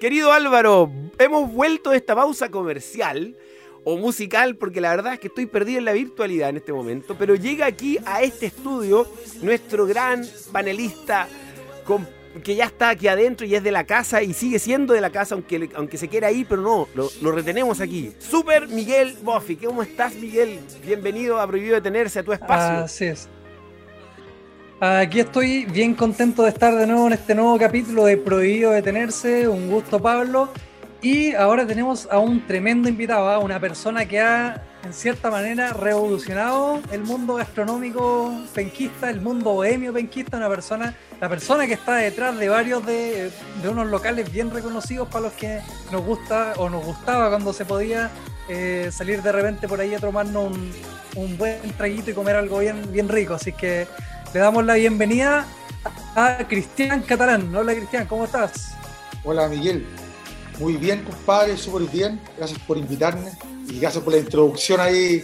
Querido Álvaro, hemos vuelto de esta pausa comercial o musical, porque la verdad es que estoy perdido en la virtualidad en este momento, pero llega aquí a este estudio nuestro gran panelista que ya está aquí adentro y es de la casa y sigue siendo de la casa, aunque, aunque se quiera ir, pero no, lo, retenemos aquí. Super Miguel Boffi, ¿cómo estás Miguel? Bienvenido a Prohibido Detenerse, a tu espacio. Así es. Aquí estoy bien contento de estar de nuevo en este nuevo capítulo de Prohibido Detenerse. Un gusto, Pablo. Y ahora tenemos a un tremendo invitado, a ¿ah? una persona que ha, en cierta manera, revolucionado el mundo gastronómico penquista, el mundo bohemio penquista, una persona, la persona que está detrás de varios de, unos locales bien reconocidos para los que nos gusta o nos gustaba cuando se podía eh, salir de repente por ahí a tomarnos un, un buen traguito y comer algo bien, bien rico. Así que le damos la bienvenida a Cristian Catalán. Hola Cristian, ¿cómo estás? Hola Miguel, muy bien compadre, súper bien. Gracias por invitarme y gracias por la introducción ahí.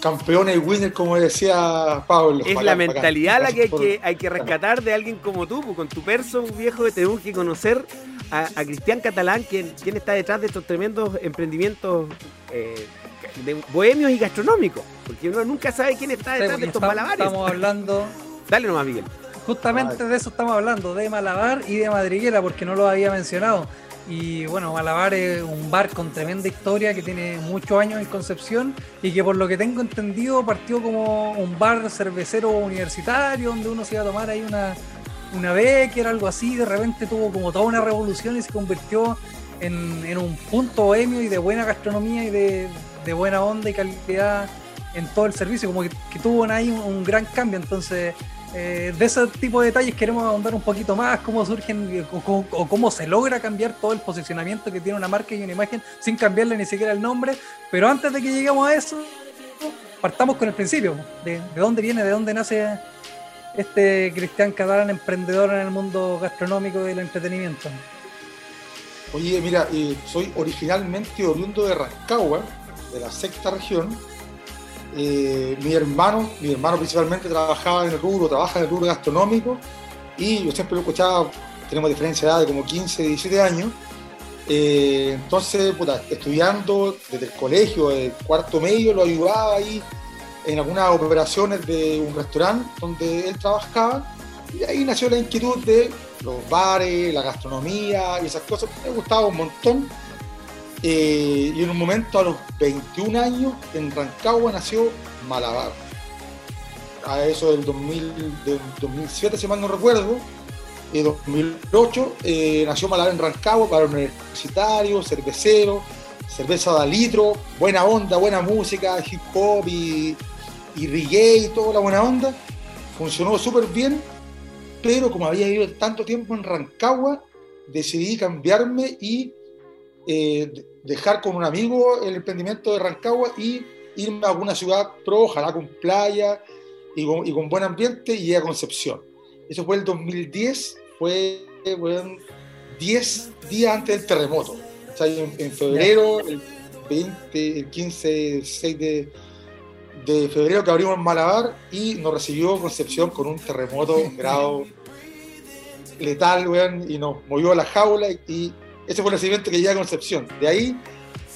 Campeones y winner, como decía Pablo. Es la mentalidad la que hay, que hay que rescatar de alguien como tú, pues, con tu perso, un viejo, tenemos que conocer a, Cristian Catalán, quien, quien, está detrás de estos tremendos emprendimientos eh, de bohemios y gastronómicos, porque uno nunca sabe quién está detrás de estos malabares. Estamos hablando Dale nomás, Miguel. Justamente de eso estamos hablando, de Malabar y de Madriguera, porque no lo había mencionado. Y bueno, Malabar es un bar con tremenda historia que tiene muchos años en Concepción y que por lo que tengo entendido partió como un bar cervecero universitario donde uno se iba a tomar ahí una, una era algo así. De repente tuvo como toda una revolución y se convirtió en, un punto bohemio y de buena gastronomía y de, buena onda y calidad en todo el servicio. Como que, tuvo ahí un gran cambio. Entonces eh, de ese tipo de detalles queremos ahondar un poquito más, cómo surgen o, cómo se logra cambiar todo el posicionamiento que tiene una marca y una imagen sin cambiarle ni siquiera el nombre. Pero antes de que lleguemos a eso, partamos con el principio, de, dónde viene, de dónde nace este Cristian Catalán, emprendedor en el mundo gastronómico y del entretenimiento. Oye, mira, eh, soy originalmente oriundo de Rancagua, de la sexta región, eh, mi hermano, mi hermano principalmente trabajaba en el rubro, trabaja en el rubro gastronómico y yo siempre lo escuchaba, tenemos diferencia de edad de como 15, 17 años. Eh, entonces, puta, estudiando desde el colegio, el cuarto medio, lo ayudaba ahí en algunas operaciones de un restaurante donde él trabajaba y ahí nació la inquietud de los bares, la gastronomía y esas cosas. Me gustaba un montón eh, y en un momento, a los 21 años, en Rancagua nació Malabar. A eso del, 2007, si mal no recuerdo, en 2008 eh, nació Malabar en Rancagua para universitarios, cerveceros, cerveza de litro, buena onda, buena música, hip hop y, y reggae y toda la buena onda. Funcionó súper bien, pero como había vivido tanto tiempo en Rancagua, decidí cambiarme y eh, dejar con un amigo el emprendimiento de Rancagua y irme a alguna ciudad pro, ojalá con playa y con, buen ambiente y a Concepción. Eso fue el 2010, fue 10 días antes del terremoto. O sea, en, febrero, el 20, el 15, 6 de, de febrero que abrimos en Malabar y nos recibió Concepción con un terremoto en grado letal, y nos movió a la jaula y ese fue el nacimiento que llega a Concepción. De ahí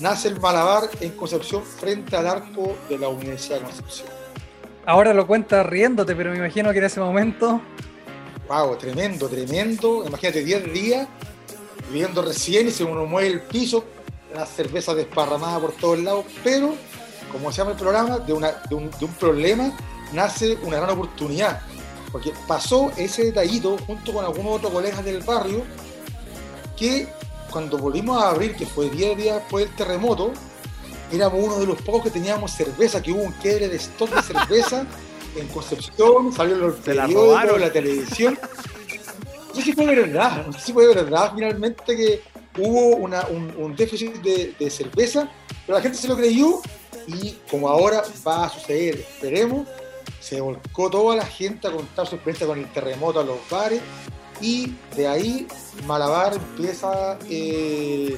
nace el Malabar en Concepción frente al arco de la Universidad de Concepción. Ahora lo cuentas riéndote, pero me imagino que en ese momento. Wow, tremendo, tremendo. Imagínate 10 días viviendo recién y se uno mueve el piso, las cervezas desparramadas por todos lados, pero como se llama el programa, de, de, un, de un problema nace una gran oportunidad. Porque pasó ese detallito junto con algunos otros colegas del barrio que cuando volvimos a abrir, que fue 10 días después del terremoto, éramos uno de los pocos que teníamos cerveza, que hubo un quiebre de stock de cerveza en Concepción, salió en los periódicos, en la televisión. No sé si fue verdad, no sé si fue verdad finalmente que hubo un, déficit de, cerveza, pero la gente se lo creyó y como ahora va a suceder, esperemos, se volcó toda la gente a contar su experiencia con el terremoto a los bares y de ahí Malabar empieza eh,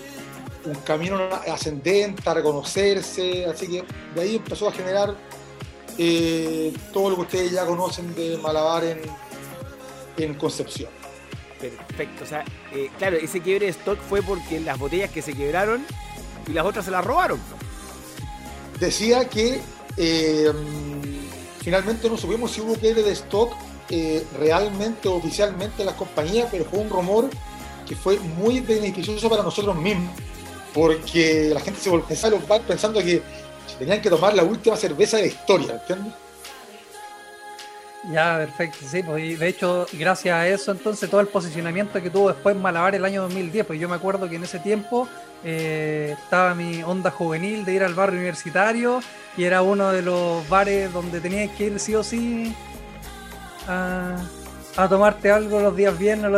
un camino ascendente, a reconocerse, así que de ahí empezó a generar eh, todo lo que ustedes ya conocen de Malabar en, en Concepción. Perfecto. O sea, eh, claro, ese quiebre de stock fue porque las botellas que se quebraron y las otras se las robaron. Decía que eh, finalmente no supimos si hubo quiebre de stock realmente oficialmente en las compañías, pero fue un rumor que fue muy beneficioso para nosotros mismos, porque la gente se volvió a los bares pensando que tenían que tomar la última cerveza de la historia, ¿entiendes? Ya, perfecto, sí, pues de hecho, gracias a eso, entonces todo el posicionamiento que tuvo después Malabar el año 2010, pues yo me acuerdo que en ese tiempo eh, estaba mi onda juvenil de ir al barrio universitario y era uno de los bares donde tenías que ir sí o sí a, tomarte algo los días viernes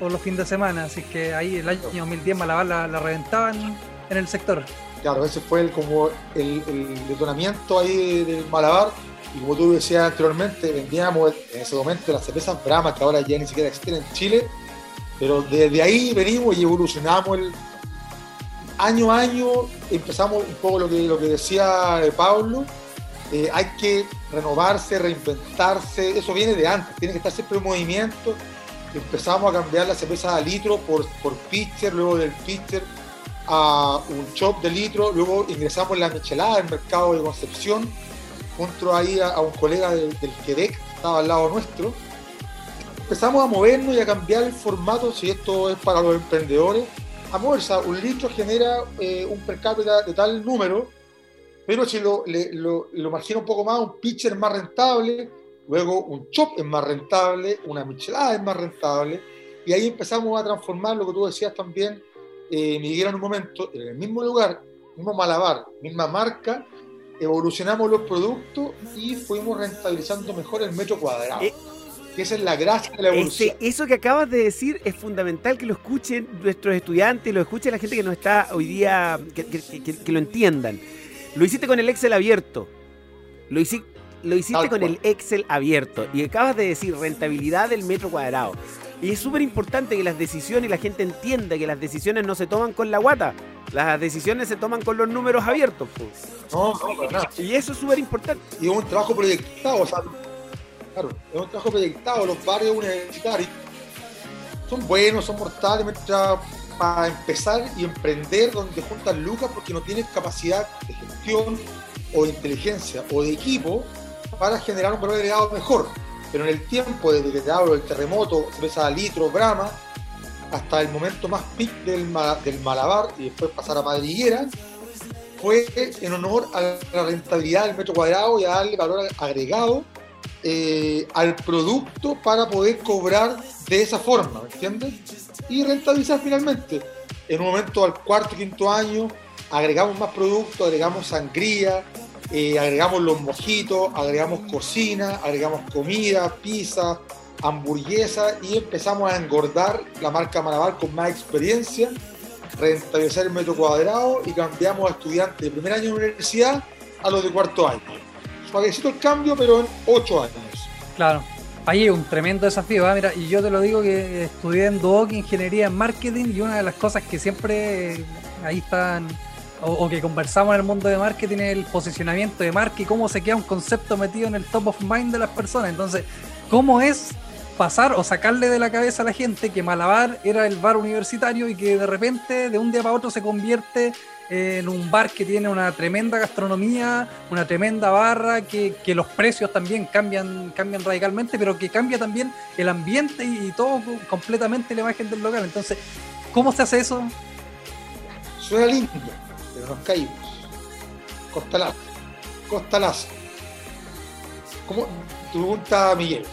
o los, fines de semana, así que ahí el año 2010 Malabar la, la reventaban en el sector. Claro, ese fue el, como el, detonamiento ahí del Malabar. Y como tú decías anteriormente, vendíamos en ese momento las cervezas Brahma, que ahora ya ni siquiera existen en Chile, pero desde ahí venimos y evolucionamos el, año a año, empezamos un poco lo que, lo que decía Pablo, eh, hay que renovarse, reinventarse, eso viene de antes, tiene que estar siempre en movimiento. Empezamos a cambiar la cerveza a litro por, por pitcher, luego del pitcher a un chop de litro, luego ingresamos en la michelada, el mercado de Concepción, junto ahí a, un colega del, Quebec, que estaba al lado nuestro. Empezamos a movernos y a cambiar el formato, si esto es para los emprendedores, a moverse. Un litro genera eh, un per cápita de tal número, pero si lo, lo, lo imagino un poco más, un pitcher es más rentable, luego un chop es más rentable, una michelada es más rentable, y ahí empezamos a transformar lo que tú decías también, eh, Miguel, en un momento, en el mismo lugar, mismo malabar, misma marca, evolucionamos los productos y fuimos rentabilizando mejor el metro cuadrado. Eh, esa es la gracia de la evolución. eso que acabas de decir es fundamental que lo escuchen nuestros estudiantes, lo escuche la gente que no está hoy día, que, lo entiendan. Lo hiciste con el Excel abierto. Lo, hiciste, lo hiciste con el Excel abierto. Y acabas de decir rentabilidad del metro cuadrado. Y es súper importante que las decisiones, y la gente entienda que las decisiones no se toman con la guata, las decisiones se toman con los números abiertos. No, no, nada. Y eso es súper importante. Y es un trabajo proyectado, o sea, claro, es un trabajo proyectado. Los barrios universitarios son buenos, son mortales, para empezar y emprender donde juntan lucas porque no tienes capacidad de gestión o de inteligencia o de equipo para generar un valor agregado mejor pero en el tiempo, desde que te hablo del terremoto, cerveza a litro, Brahma, hasta el momento más pic del, del Malabar y después pasar a Madriguera, fue en honor a la rentabilidad del metro cuadrado y a darle valor agregado eh, al producto para poder cobrar de esa forma, ¿me entiendes? Y rentabilizar finalmente. En un momento al cuarto, quinto año, agregamos más productos, agregamos sangría, eh, agregamos los mojitos, agregamos cocina, agregamos comida, pizza, hamburguesa y empezamos a engordar la marca Malabar con más experiencia, rentabilizar el metro cuadrado y cambiamos a estudiantes de primer año de universidad a los de cuarto año. Suavecito el cambio, pero en ocho años. Claro. Es un tremendo desafío, ¿eh? mira, y yo te lo digo que estudié en Duoc Ingeniería en Marketing y una de las cosas que siempre ahí están o, que conversamos en el mundo de marketing el posicionamiento de marca y cómo se queda un concepto metido en el top of mind de las personas. Entonces, ¿cómo es pasar o sacarle de la cabeza a la gente que Malabar era el bar universitario y que de repente, de un día para otro, se convierte en un bar que tiene una tremenda gastronomía, una tremenda barra, que, los precios también cambian, cambian radicalmente, pero que cambia también el ambiente y, todo completamente la imagen del local. Entonces, ¿cómo se hace eso? Suena lindo nos caímos. Costalazo. Costalazo. Como pregunta Miguel.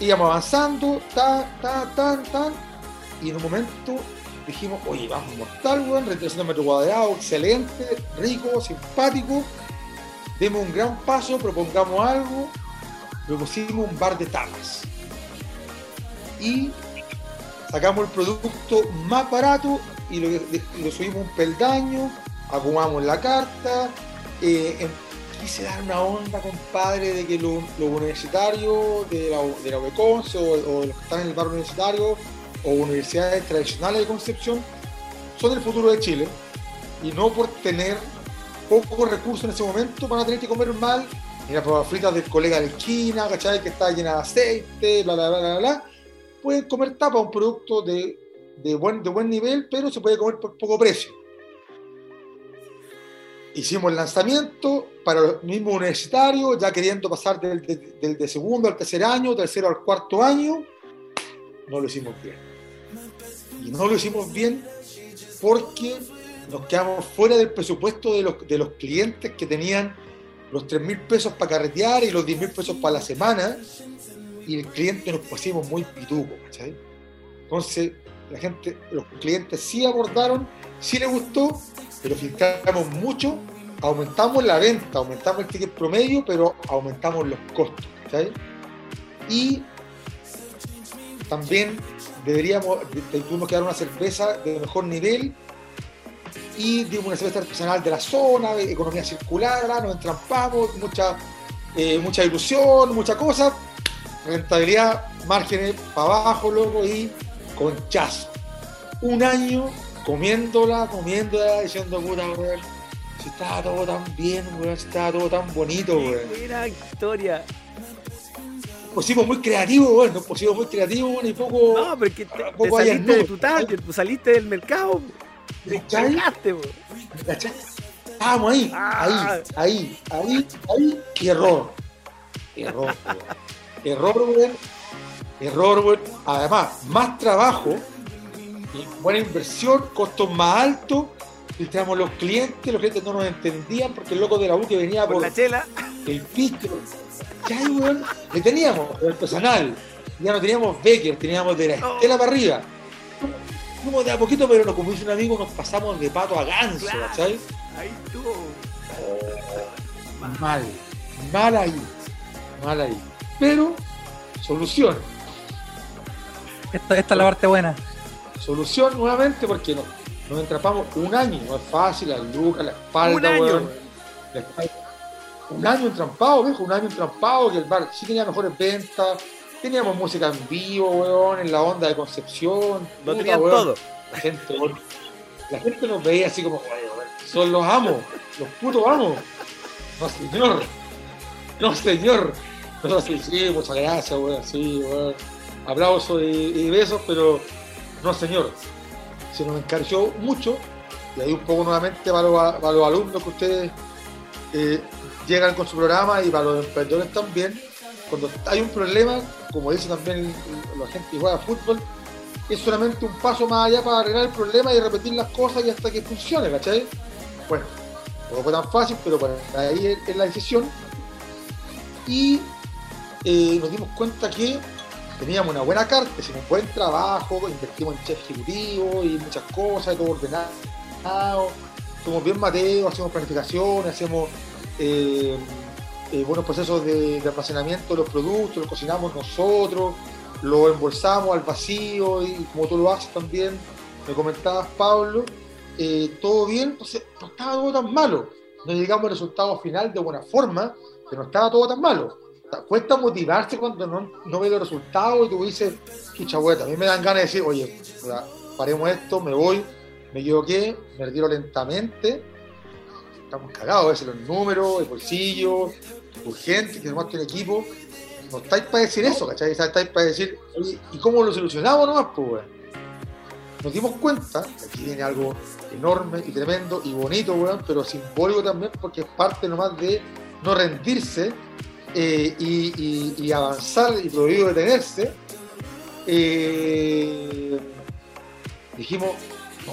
Íbamos avanzando, tan, tan, tan, tan, y en un momento dijimos, oye, vamos mortal, weón, retrocediendo metro cuadrado, excelente, rico, simpático, demos un gran paso, propongamos algo, propusimos un bar de tapas. Y sacamos el producto más barato y lo, subimos un peldaño, acumulamos la carta, eh, em, quise dar una onda, compadre, de que los universitarios de la, de la o, los que están en el barrio universitario o universidades tradicionales de Concepción son el futuro de Chile y no por tener pocos recursos en ese momento van a tener que comer mal Mira, papas fritas del colega de esquina, ¿cachai? Que está llena de aceite, bla, bla, bla, bla, bla. pueden comer tapa, un producto de, buen, nivel, pero se puede comer por poco precio. Hicimos el lanzamiento para los mismos universitarios, ya queriendo pasar del, del, del segundo al tercer año, tercero al cuarto año, no lo hicimos bien. Y no lo hicimos bien porque nos quedamos fuera del presupuesto de los, de los clientes que tenían los 3 mil pesos para carretear y los 10 mil pesos para la semana, y el cliente nos pusimos muy pituco. Entonces, la gente, los clientes sí abordaron, sí les gustó, pero filtramos mucho, aumentamos la venta, aumentamos el ticket promedio, pero aumentamos los costos. Y también deberíamos, tuvimos que dar una cerveza de mejor nivel y dimos una cerveza artesanal de la zona, economía circular, nos entrampamos, mucha, eh, mucha ilusión, mucha cosa, rentabilidad, márgenes para abajo, loco, y conchazo. Un año comiéndola, comiéndola, diciendo, puta, weón, si estaba todo tan bien, weón, si estaba todo tan bonito, weón. Buena historia. Pusimos muy creativos, weón, nos pusimos muy creativos, y poco... No, pero que te, saliste de tu target, pues saliste del mercado. Te cagaste. Estábamos ahí, Ah. ahí, ahí, ahí, ahí, y error. Error. Error, weón. Error, weón. Además, más trabajo, buena inversión, costos más altos. Filtramos los clientes, los clientes no nos entendían porque el loco de la U que venía Por por la chela. el pisto. Ya, weón, le teníamos, el artesanal. Ya no teníamos Becker, teníamos de la Oh. estela para arriba. Como de a poquito, pero como dice un amigo, nos pasamos de pato a ganso, Claro. ¿cachai? Ahí estuvo. Mal, mal ahí, mal ahí. Pero, solución, Esta, esta es la parte buena. solución nuevamente porque nos, nos entrapamos un año, no es fácil, la luca, la espalda, Un año. weón, la espalda. Un año entrampado, viejo, un año entrampado, que el bar sí tenía mejores ventas, teníamos música en vivo, weón, en la onda de Concepción. Lo puta, tenían weón. todo. La gente, la gente nos veía así como, "Oye, weón, son los amos, los putos amos. No, señor. No, señor. No, sí, muchas gracias, weón, sí, weón. Aplausos y, y besos, pero no, señor. Se nos encarció mucho, y ahí un poco nuevamente para los, para los alumnos que ustedes eh, llegan con su programa y para los emprendedores también. Cuando hay un problema, como dice también la gente que juega fútbol, es solamente un paso más allá para arreglar el problema y repetir las cosas y hasta que funcione, ¿cachai? Bueno, no fue tan fácil, pero bueno, ahí es, la decisión. Y eh, nos dimos cuenta que teníamos una buena carta, hicimos un buen trabajo, invertimos en chef ejecutivo y muchas cosas, todo ordenado. Somos bien mateos, hacemos planificaciones, hacemos eh, eh, buenos procesos de, de almacenamiento de los productos, los cocinamos nosotros, lo embolsamos al vacío y como tú lo haces también, me comentabas Pablo, eh, todo bien, entonces no estaba todo tan malo. No llegamos al resultado final de buena forma, pero no estaba todo tan malo. Cuesta motivarse cuando no, no ves los resultados y tú dices, chucha, güey, a mí me dan ganas de decir, oye, paremos esto, me voy, me equivoqué, me retiro lentamente. Estamos cagados a veces los números, el bolsillo, urgente, que nomás tiene equipo. No estáis para decir eso, ¿cachai? Estáis para decir, ¿y cómo lo solucionamos nomás, pues? Nos dimos cuenta, que aquí viene algo enorme y tremendo y bonito, weón, pero simbólico también porque es parte nomás de no rendirse eh, y avanzar y prohibido detenerse. Eh, dijimos, no,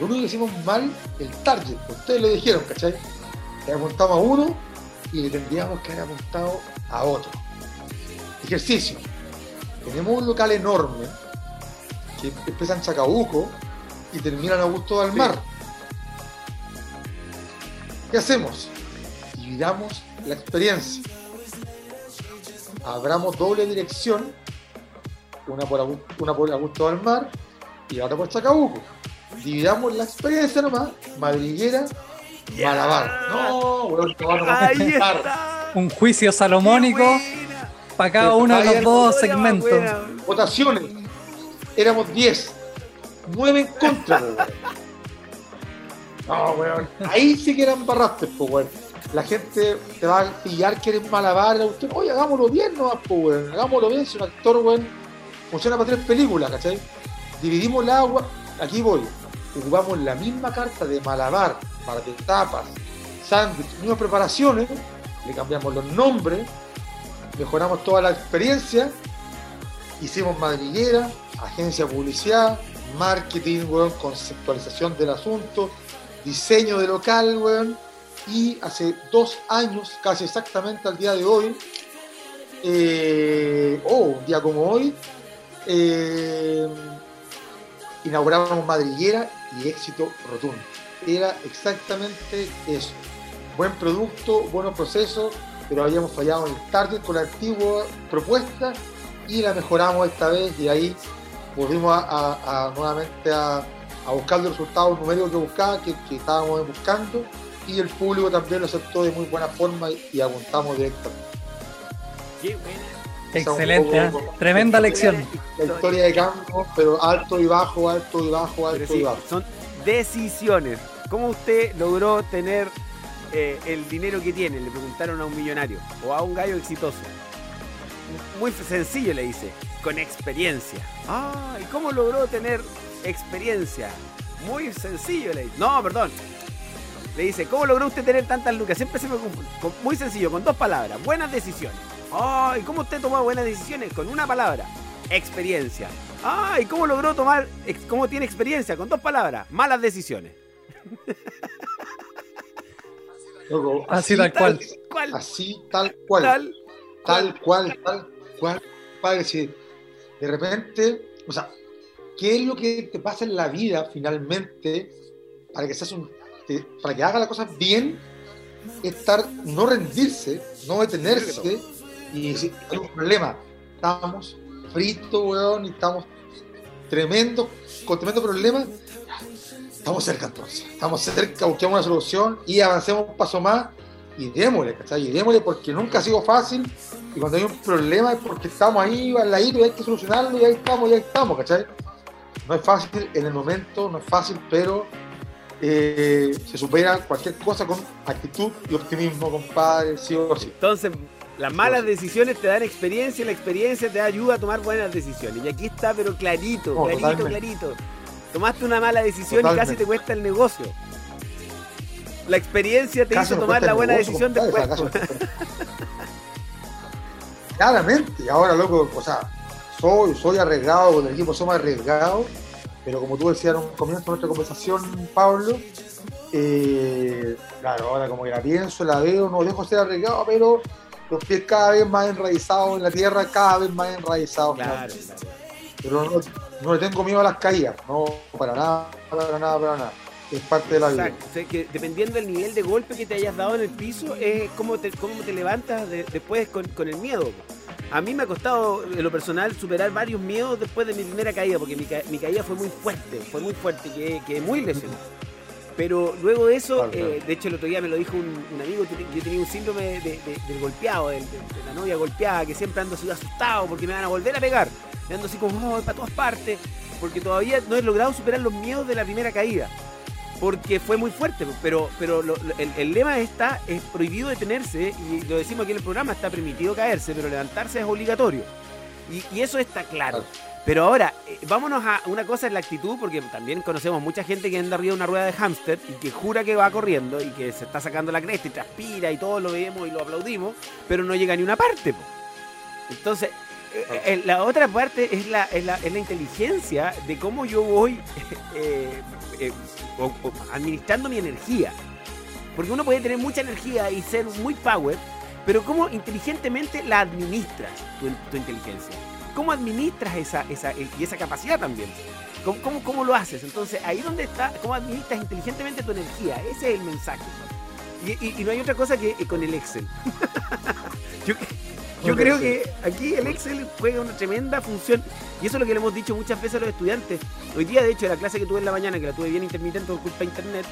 lo único que hicimos mal, el target, ustedes lo dijeron, ¿cachai? Le apuntamos a uno y le tendríamos que haber apuntado a otro. Ejercicio. Tenemos un local enorme que empieza en Chacabuco y termina en Augusto del Mar. ¿Qué hacemos? Dividamos la experiencia. Abramos doble dirección, una por, una por Augusto del Mar y otra por Chacabuco. Dividamos la experiencia nomás, madriguera, Ya. malabar. No, weón, no van a Ahí está. Un juicio salomónico para cada uno de los dos segmentos. buena. votaciones. Éramos 10. 9 en contra, weón. No, weón. Ahí sí que eran barrastes, pues, weón. La gente te va a pillar que eres malabar. la cuestión. Oye, hagámoslo bien, no, pues, weón. Hagámoslo bien. Si un actor, weón, funciona para tres películas, ¿cachai? Dividimos el agua, aquí voy, ocupamos la misma carta de malabar para de tapas, sándwich, mismas preparaciones, le cambiamos los nombres, mejoramos toda la experiencia, hicimos madriguera, agencia de publicidad, marketing, weón, conceptualización del asunto, diseño de local, weón, y hace dos años, casi exactamente al día de hoy, eh, oh, un día como hoy, eh, inauguramos madriguera y éxito rotundo. Era exactamente eso. Buen producto, buenos procesos, pero habíamos fallado en el target con la antigua propuesta y la mejoramos esta vez y ahí volvimos a, nuevamente a, buscar los resultados numéricos que buscaba, que, estábamos buscando y el público también lo aceptó de muy buena forma y, aguantamos directamente. Excelente, ¿eh? tremenda lección. La historia de campo, pero alto y bajo, alto y bajo, alto y bajo. Son decisiones. ¿Cómo usted logró tener eh, el dinero que tiene? Le preguntaron a un millonario o a un gallo exitoso. Muy sencillo le dice, con experiencia. Ah, ¿y cómo logró tener experiencia? Muy sencillo le dice. No, perdón. Le dice, ¿cómo logró usted tener tantas lucas? Siempre se me confunde. Muy sencillo, con dos palabras. Buenas decisiones. Ay, ¿cómo usted tomó buenas decisiones? Con una palabra, experiencia. Ay, ¿cómo logró tomar, cómo tiene experiencia? Con dos palabras, malas decisiones. así, tal cual. Así tal cual. Tal, tal cual, tal cual. Para decir, de repente, o sea, ¿qué es lo que te pasa en la vida finalmente para que seas un, para que haga las cosas bien? Estar, no rendirse, no detenerse y si hay un problema, estamos fritos, weón, y estamos tremendo, con tremendo problema, estamos cerca entonces, estamos cerca, busquemos una solución y avancemos un paso más y démosle, ¿cachai? Y démosle porque nunca ha sido fácil y cuando hay un problema es porque estamos ahí al ladito y hay que solucionarlo y ahí estamos, y ahí estamos, ¿cachai? No es fácil en el momento, no es fácil, pero eh, se supera cualquier cosa con actitud y optimismo, compadre, sí o sí. Entonces, las malas decisiones te dan experiencia y la experiencia te ayuda a tomar buenas decisiones. Y aquí está, pero clarito, clarito, clarito. Tomaste una mala decisión y casi te cuesta el negocio. La experiencia te hizo tomar la buena decisión después. Claramente, ahora loco, o sea, soy, soy arriesgado con el equipo, somos arriesgados, pero como tú decías en un comienzo de nuestra conversación, Pablo, eh, claro, ahora como que la pienso, la veo, no dejo de ser arriesgado, pero los pies cada vez más enraizados en la tierra, cada vez más enraizados. Claro, Pero no, le tengo miedo a las caídas, no, para nada, para nada, para nada. Es parte de la vida. Exacto. que dependiendo del nivel de golpe que te hayas dado en el piso, es cómo te, cómo te levantas después con, el miedo. A mí me ha costado, en lo personal, superar varios miedos después de mi primera caída, porque mi, caída fue muy fuerte, fue muy fuerte, que, que muy lesionado. Pero luego de eso, eh, de hecho el otro día me lo dijo un, amigo, yo tenía un síndrome del golpeado, de, la novia golpeada, que siempre ando así asustado porque me van a volver a pegar. Me ando así como, oh, para todas partes, porque todavía no he logrado superar los miedos de la primera caída. Porque fue muy fuerte, pero, pero el, lema está, es prohibido detenerse, y lo decimos aquí en el programa, está permitido caerse, pero levantarse es obligatorio. Y, eso está claro. Pero ahora, eh, vámonos a una cosa en la actitud, porque también conocemos mucha gente que anda arriba de una rueda de hámster y que jura que va corriendo y que se está sacando la cresta y transpira y todo lo vemos y lo aplaudimos, pero no llega ni una parte. Entonces, eh, eh, la otra parte es la, la, inteligencia de cómo yo voy administrando mi energía. Porque uno puede tener mucha energía y ser muy power, pero cómo inteligentemente la administras tu inteligencia. ¿Cómo administras esa, esa, y esa capacidad también? ¿Cómo, cómo, lo haces? Entonces, ahí donde está, cómo administras inteligentemente tu energía. Ese es el mensaje. Y, no hay otra cosa que con el Excel. yo, creo que aquí el Excel juega una tremenda función. Y eso es lo que le hemos dicho muchas veces a los estudiantes. Hoy día, de hecho, la clase que tuve en la mañana, que la tuve bien intermitente por culpa de internet,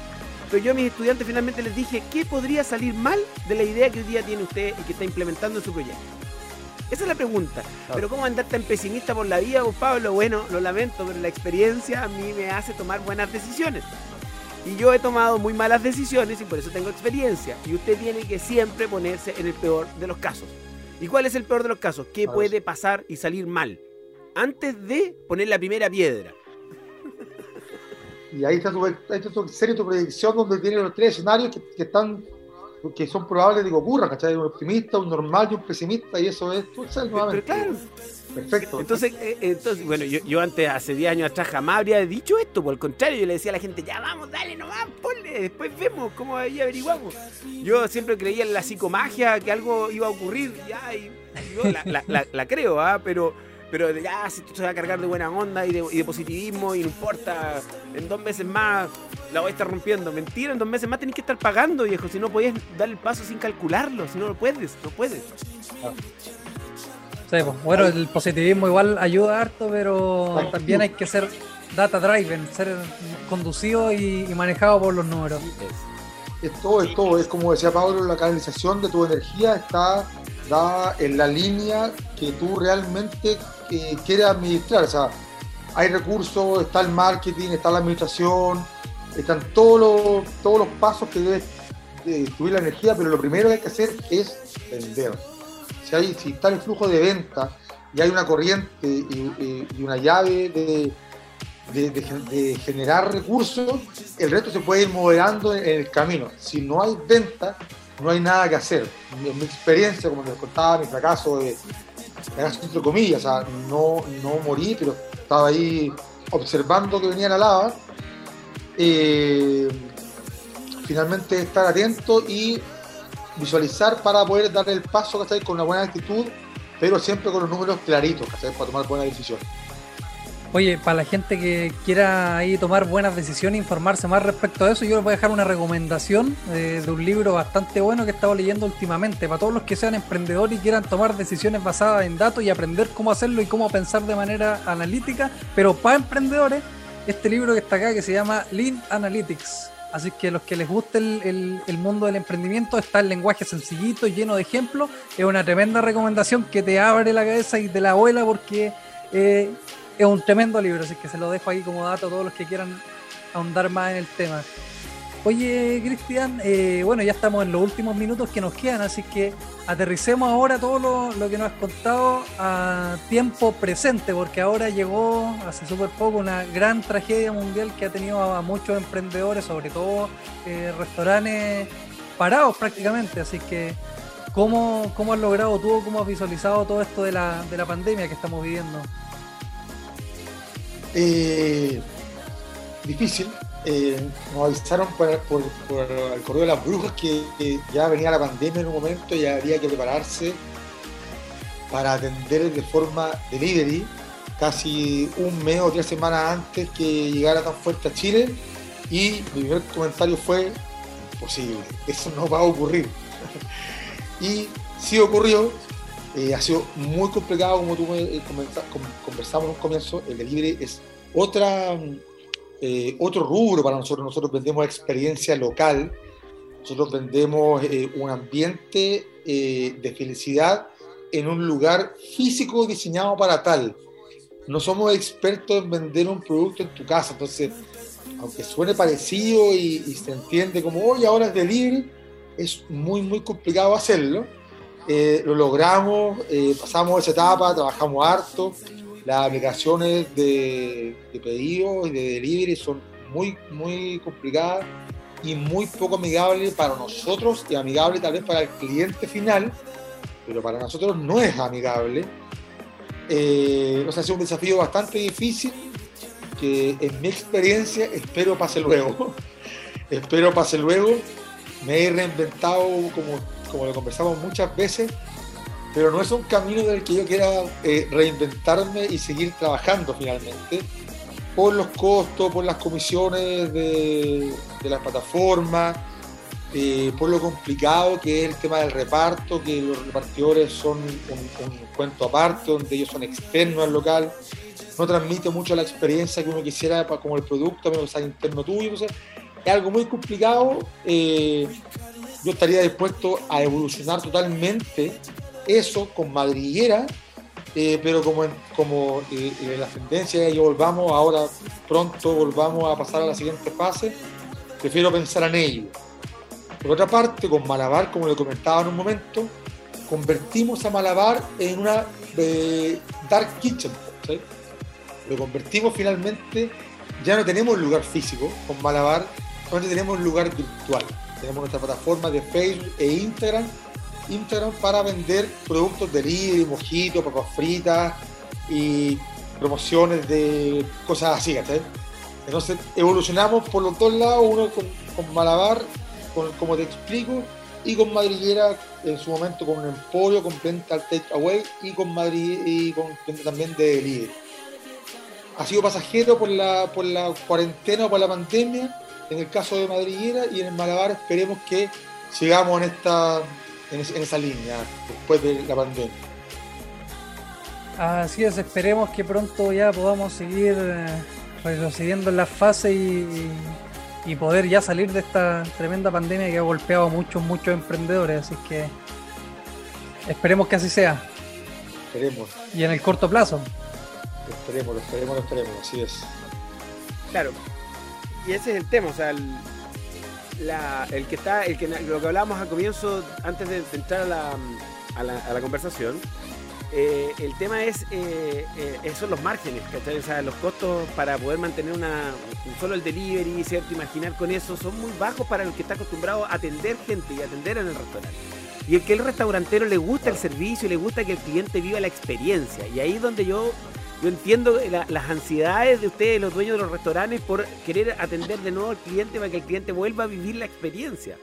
pero yo a mis estudiantes finalmente les dije, ¿qué podría salir mal de la idea que hoy día tiene usted y que está implementando en su proyecto? Esa es la pregunta. Pero ¿cómo andar tan pesimista por la vida, vos, Pablo? Bueno, lo lamento, pero la experiencia a mí me hace tomar buenas decisiones. Y yo he tomado muy malas decisiones y por eso tengo experiencia. Y usted tiene que siempre ponerse en el peor de los casos. ¿Y cuál es el peor de los casos? ¿Qué puede pasar y salir mal? antes de poner la primera piedra. Y ahí está tu, ahí está tu serie, tu predicción, donde tiene los tres escenarios que, que están que son probables de que ocurran, ¿cachai? Un optimista, un normal y un pesimista, y eso es, tú Pero claro. Perfecto. Entonces, eh, entonces bueno, yo, yo antes, hace 10 años atrás, jamás habría dicho esto. Por el contrario, yo le decía a la gente, ya vamos, dale nomás, ponle, después vemos cómo ahí averiguamos. Yo siempre creía en la psicomagia, que algo iba a ocurrir, ya, y yo la, la, la, la creo, ¿ah? Pero pero ya si esto se va a cargar de buena onda y de, y de, positivismo y no importa, en dos meses más la voy a estar rompiendo. Mentira, en dos meses más tenés que estar pagando, viejo, si no podías dar el paso sin calcularlo, si no lo puedes, no puedes. Sí, pues, bueno, el positivismo igual ayuda harto, pero también hay que ser data driven, ser conducido y, y manejado por los números. Es todo, es todo, es como decía Pablo, la canalización de tu energía está dada en la línea que tú realmente eh, quieres administrar. O sea, hay recursos, está el marketing, está la administración, están todos los, todos los pasos que debes distribuir la energía, pero lo primero que hay que hacer es vender. Si, hay, si está el flujo de venta y hay una corriente y, una llave de, de, generar recursos, el resto se puede ir moderando en, el camino. Si no hay venta, no hay nada que hacer. En mi experiencia, como les contaba, mi fracaso de, fracaso entre comillas, no, no morí, pero estaba ahí observando que venía la lava. Eh, finalmente estar atento y visualizar para poder dar el paso ¿cachai? con una buena actitud, pero siempre con los números claritos ¿cachai? para tomar buenas decisiones. Oye, para la gente que quiera ahí tomar buenas decisiones, informarse más respecto a eso, yo les voy a dejar una recomendación de, de un libro bastante bueno que he estado leyendo últimamente. Para todos los que sean emprendedores y quieran tomar decisiones basadas en datos y aprender cómo hacerlo y cómo pensar de manera analítica, pero para emprendedores, este libro que está acá que se llama Lean Analytics. Así que los que les guste el, el, el, mundo del emprendimiento, está el lenguaje sencillito, lleno de ejemplos. Es una tremenda recomendación que te abre la cabeza y te la vuela porque eh, es un tremendo libro, así que se lo dejo ahí como dato a todos los que quieran ahondar más en el tema. Oye, Cristian, eh, bueno, ya estamos en los últimos minutos que nos quedan, así que aterricemos ahora todo lo, que nos has contado a tiempo presente, porque ahora llegó hace súper poco una gran tragedia mundial que ha tenido a, muchos emprendedores, sobre todo eh, restaurantes parados prácticamente, así que ¿cómo, ¿cómo has logrado tú, cómo has visualizado todo esto de la, de la pandemia que estamos viviendo? Eh, difícil. Eh, nos avisaron por, por, por, el correo de las brujas que, que, ya venía la pandemia en un momento y habría que prepararse para atender de forma delivery casi un mes o tres semanas antes que llegara tan fuerte a Chile. Y mi primer comentario fue, imposible, eso no va a ocurrir. y sí ocurrió, eh, ha sido muy complicado, como tú eh, conversamos en un comienzo, el delivery es otra, eh, otro rubro para nosotros. Nosotros vendemos experiencia local, nosotros vendemos eh, un ambiente eh, de felicidad en un lugar físico diseñado para tal. No somos expertos en vender un producto en tu casa, entonces, aunque suene parecido y, y se entiende como, oye, ahora es delivery, es muy, muy complicado hacerlo eh, lo logramos, eh, pasamos esa etapa, trabajamos harto. Las aplicaciones de, de pedido y de delivery son muy, muy complicadas y muy poco amigables para nosotros y amigable tal vez para el cliente final, pero para nosotros no es amigable. Eh, o sea, sido un desafío bastante difícil que en mi experiencia espero pase luego. espero pase luego. Me he reinventado como como lo conversamos muchas veces, pero no es un camino del que yo quiera eh, reinventarme y seguir trabajando finalmente, por los costos, por las comisiones de, de las plataformas, eh, por lo complicado que es el tema del reparto, que los repartidores son un, cuento aparte, donde ellos son externos al local, no transmite mucho la experiencia que uno quisiera como el producto, menos que interno tuyo, o es algo muy complicado. Eh, yo estaría dispuesto a evolucionar totalmente eso con madriguera, eh, pero como, en, como eh, en la tendencia y volvamos ahora pronto, volvamos a pasar a la siguiente fase, prefiero pensar en ello. Por otra parte, con Malabar, como le comentaba en un momento, convertimos a Malabar en una eh, dark kitchen. ¿cachai? Lo convertimos finalmente, ya no tenemos lugar físico con Malabar, solamente tenemos lugar virtual. Tenemos nuestra plataforma de Facebook e Instagram, Instagram para vender productos de delivery, mojitos, papas fritas y promociones de cosas así, ¿cachai? Entonces evolucionamos por los dos lados, uno con, con Malabar, con, como te explico, y con Madriguera en su momento con un emporio, con venta al away y con Madrid y con venta también de delivery. Ha sido pasajero por la, por la cuarentena o por la pandemia, en el caso de Madriguera y en el Malabar esperemos que sigamos en esta en, esa línea después de la pandemia. Así es, esperemos que pronto ya podamos seguir eh, retrocediendo en la fase y, y poder ya salir de esta tremenda pandemia que ha golpeado a muchos, muchos emprendedores. Así que esperemos que así sea. Esperemos. Y en el corto plazo. Esperemos, lo esperemos, lo esperemos, así es. Claro. Y ese es el tema, o sea, el, el que está, el que lo que hablábamos al comienzo, antes de entrar a la, a la, a la conversación, eh, el tema es, eh, eh, son los márgenes. O sea, los costos para poder mantener una, solo el delivery, ¿cierto? Imaginar con eso son muy bajos para el que está acostumbrado a atender gente y atender en el restaurante. Y el que el restaurantero le gusta el servicio le gusta que el cliente viva la experiencia. Y ahí es donde yo, yo entiendo las ansiedades de ustedes, los dueños de los restaurantes, por querer atender de nuevo al cliente para que el cliente vuelva a vivir la experiencia.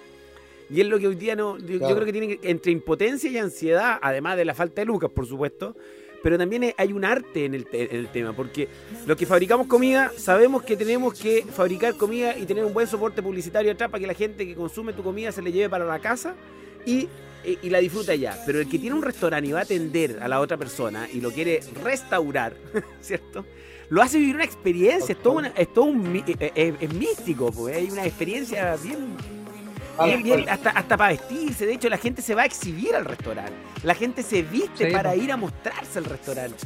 Y es lo que hoy día no. Yo, creo que tiene entre impotencia y ansiedad, además de la falta de lucas, por supuesto. Pero también hay un arte en el, tema, porque los que fabricamos comida sabemos que tenemos que fabricar comida y tener un buen soporte publicitario atrás para que la gente que consume tu comida se le lleve para la casa y, y la disfruta ya. Pero el que tiene un restaurante y va a atender a la otra persona y lo quiere restaurar, ¿cierto? lo hace vivir una experiencia, es todo, es todo un, es, místico, pues, hay una experiencia bien, hasta, hasta para vestirse. De hecho, la gente se va a exhibir al restaurante. La gente se viste para ir a mostrarse al restaurante.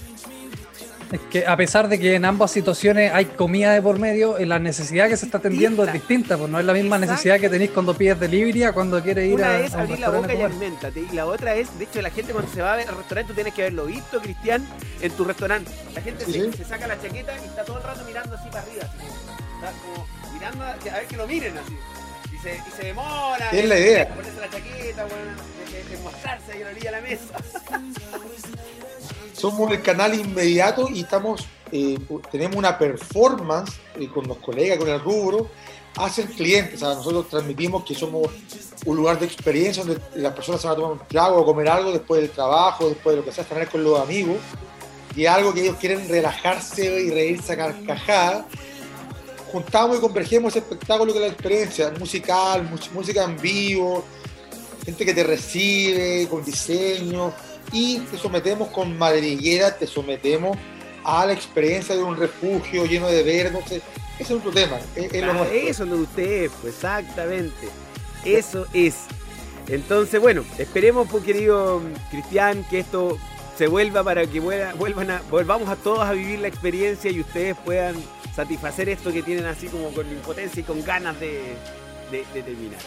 Es que a pesar de que en ambas situaciones hay comida de por medio, eh, la necesidad que se está atendiendo es distinta, pues no es la misma necesidad que tenéis cuando pides delivery a cuando quieres ir Una a. Una es abrir la boca y alimentate, y la otra es, de hecho, la gente cuando se va al restaurante, tú tienes que haberlo visto, Cristian, en tu restaurante. La gente se, saca la chaqueta y está todo el rato mirando así para arriba, está como mirando a ver que lo miren así y se, y se demora. Es la idea. Ponerse la chaqueta, bueno, de, de mostrarse ahí en la orilla de la mesa. Somos el canal inmediato y estamos, eh, tenemos una performance eh, con los colegas, con el rubro, hacia el cliente. O sea, nosotros transmitimos que somos un lugar de experiencia donde las personas se van a tomar un trago o comer algo después del trabajo, después de lo que sea, estar con los amigos. Y algo que ellos quieren relajarse y reírse a carcajadas juntamos y convergemos ese espectáculo que es la experiencia musical, música en vivo, gente que te recibe con diseño y te sometemos con madriguera, te sometemos a la experiencia de un refugio lleno de verde, ese es otro tema. Es, ah, eso es lo de ustedes, pues exactamente. Eso es. Entonces, bueno, esperemos, pues, querido Cristian, que esto se vuelva para que vuelvan a, volvamos a todos a vivir la experiencia y ustedes puedan satisfacer esto que tienen así como con impotencia y con ganas de, terminar.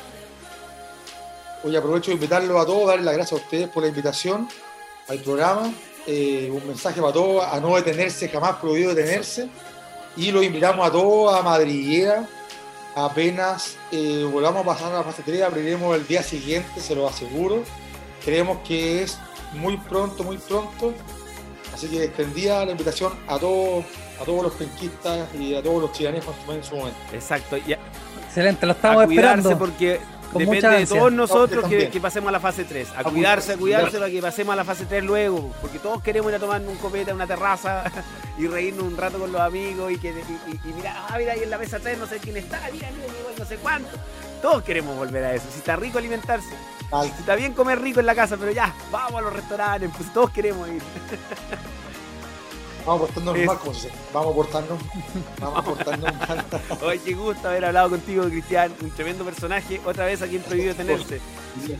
Hoy aprovecho de invitarlo a todos, darle las gracias a ustedes por la invitación al programa. Eh, un mensaje para todos, a no detenerse, jamás prohibido detenerse. Y lo invitamos a todos a Madriguera. Apenas eh, volvamos a pasar a la fase 3, abriremos el día siguiente, se lo aseguro. Creemos que es muy pronto, muy pronto. Así que extendía la invitación a todos a todos los penquistas y a todos los chilenos en su momento. Exacto. Excelente, lo estamos esperando. porque depende de todos nosotros que, pasemos a la fase 3. A, cuidarse, a cuidarse para que pasemos a la fase 3 luego. Porque todos queremos ir a tomar un copete a una terraza y reírnos un rato con los amigos y que y, mira, ah, mira ahí en la mesa 3 no sé quién está, mira, mira, no sé cuánto. Todos queremos volver a eso. Si está rico alimentarse. Si está bien comer rico en la casa, pero ya, vamos a los restaurantes, pues todos queremos ir. Vamos portándonos mal, como se Vamos portándonos. Vamos portándonos mal. Oye, qué gusto haber hablado contigo, Cristian. Un tremendo personaje. Otra vez aquí en Prohibido Tenerse.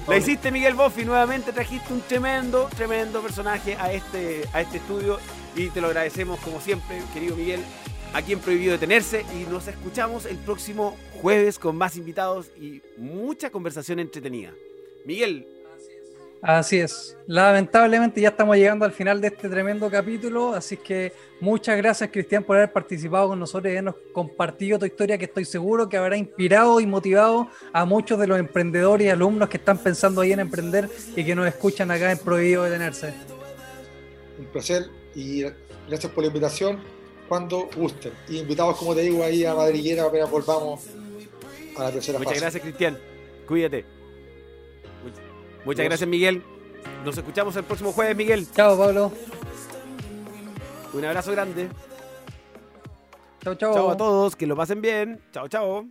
La hiciste, Miguel Boffi. Nuevamente trajiste un tremendo, tremendo personaje a este, a este estudio. Y te lo agradecemos, como siempre, querido Miguel, aquí en Prohibido Detenerse. Y nos escuchamos el próximo jueves con más invitados y mucha conversación entretenida. Miguel, Así es. Lamentablemente ya estamos llegando al final de este tremendo capítulo, así que muchas gracias Cristian por haber participado con nosotros y habernos compartido tu historia que estoy seguro que habrá inspirado y motivado a muchos de los emprendedores y alumnos que están pensando ahí en emprender y que nos escuchan acá en Prohibido Detenerse. Un placer y gracias por la invitación cuando gusten. Y invitados, como te digo, ahí a Madriguera apenas volvamos a la tercera Muchas fase. gracias, Cristian. Cuídate. Much- Muchas gracias, Miguel. Nos escuchamos el próximo jueves, Miguel. Chao, Pablo. Un abrazo grande. Chao, chao. Chao a todos, que lo pasen bien. Chao, chao.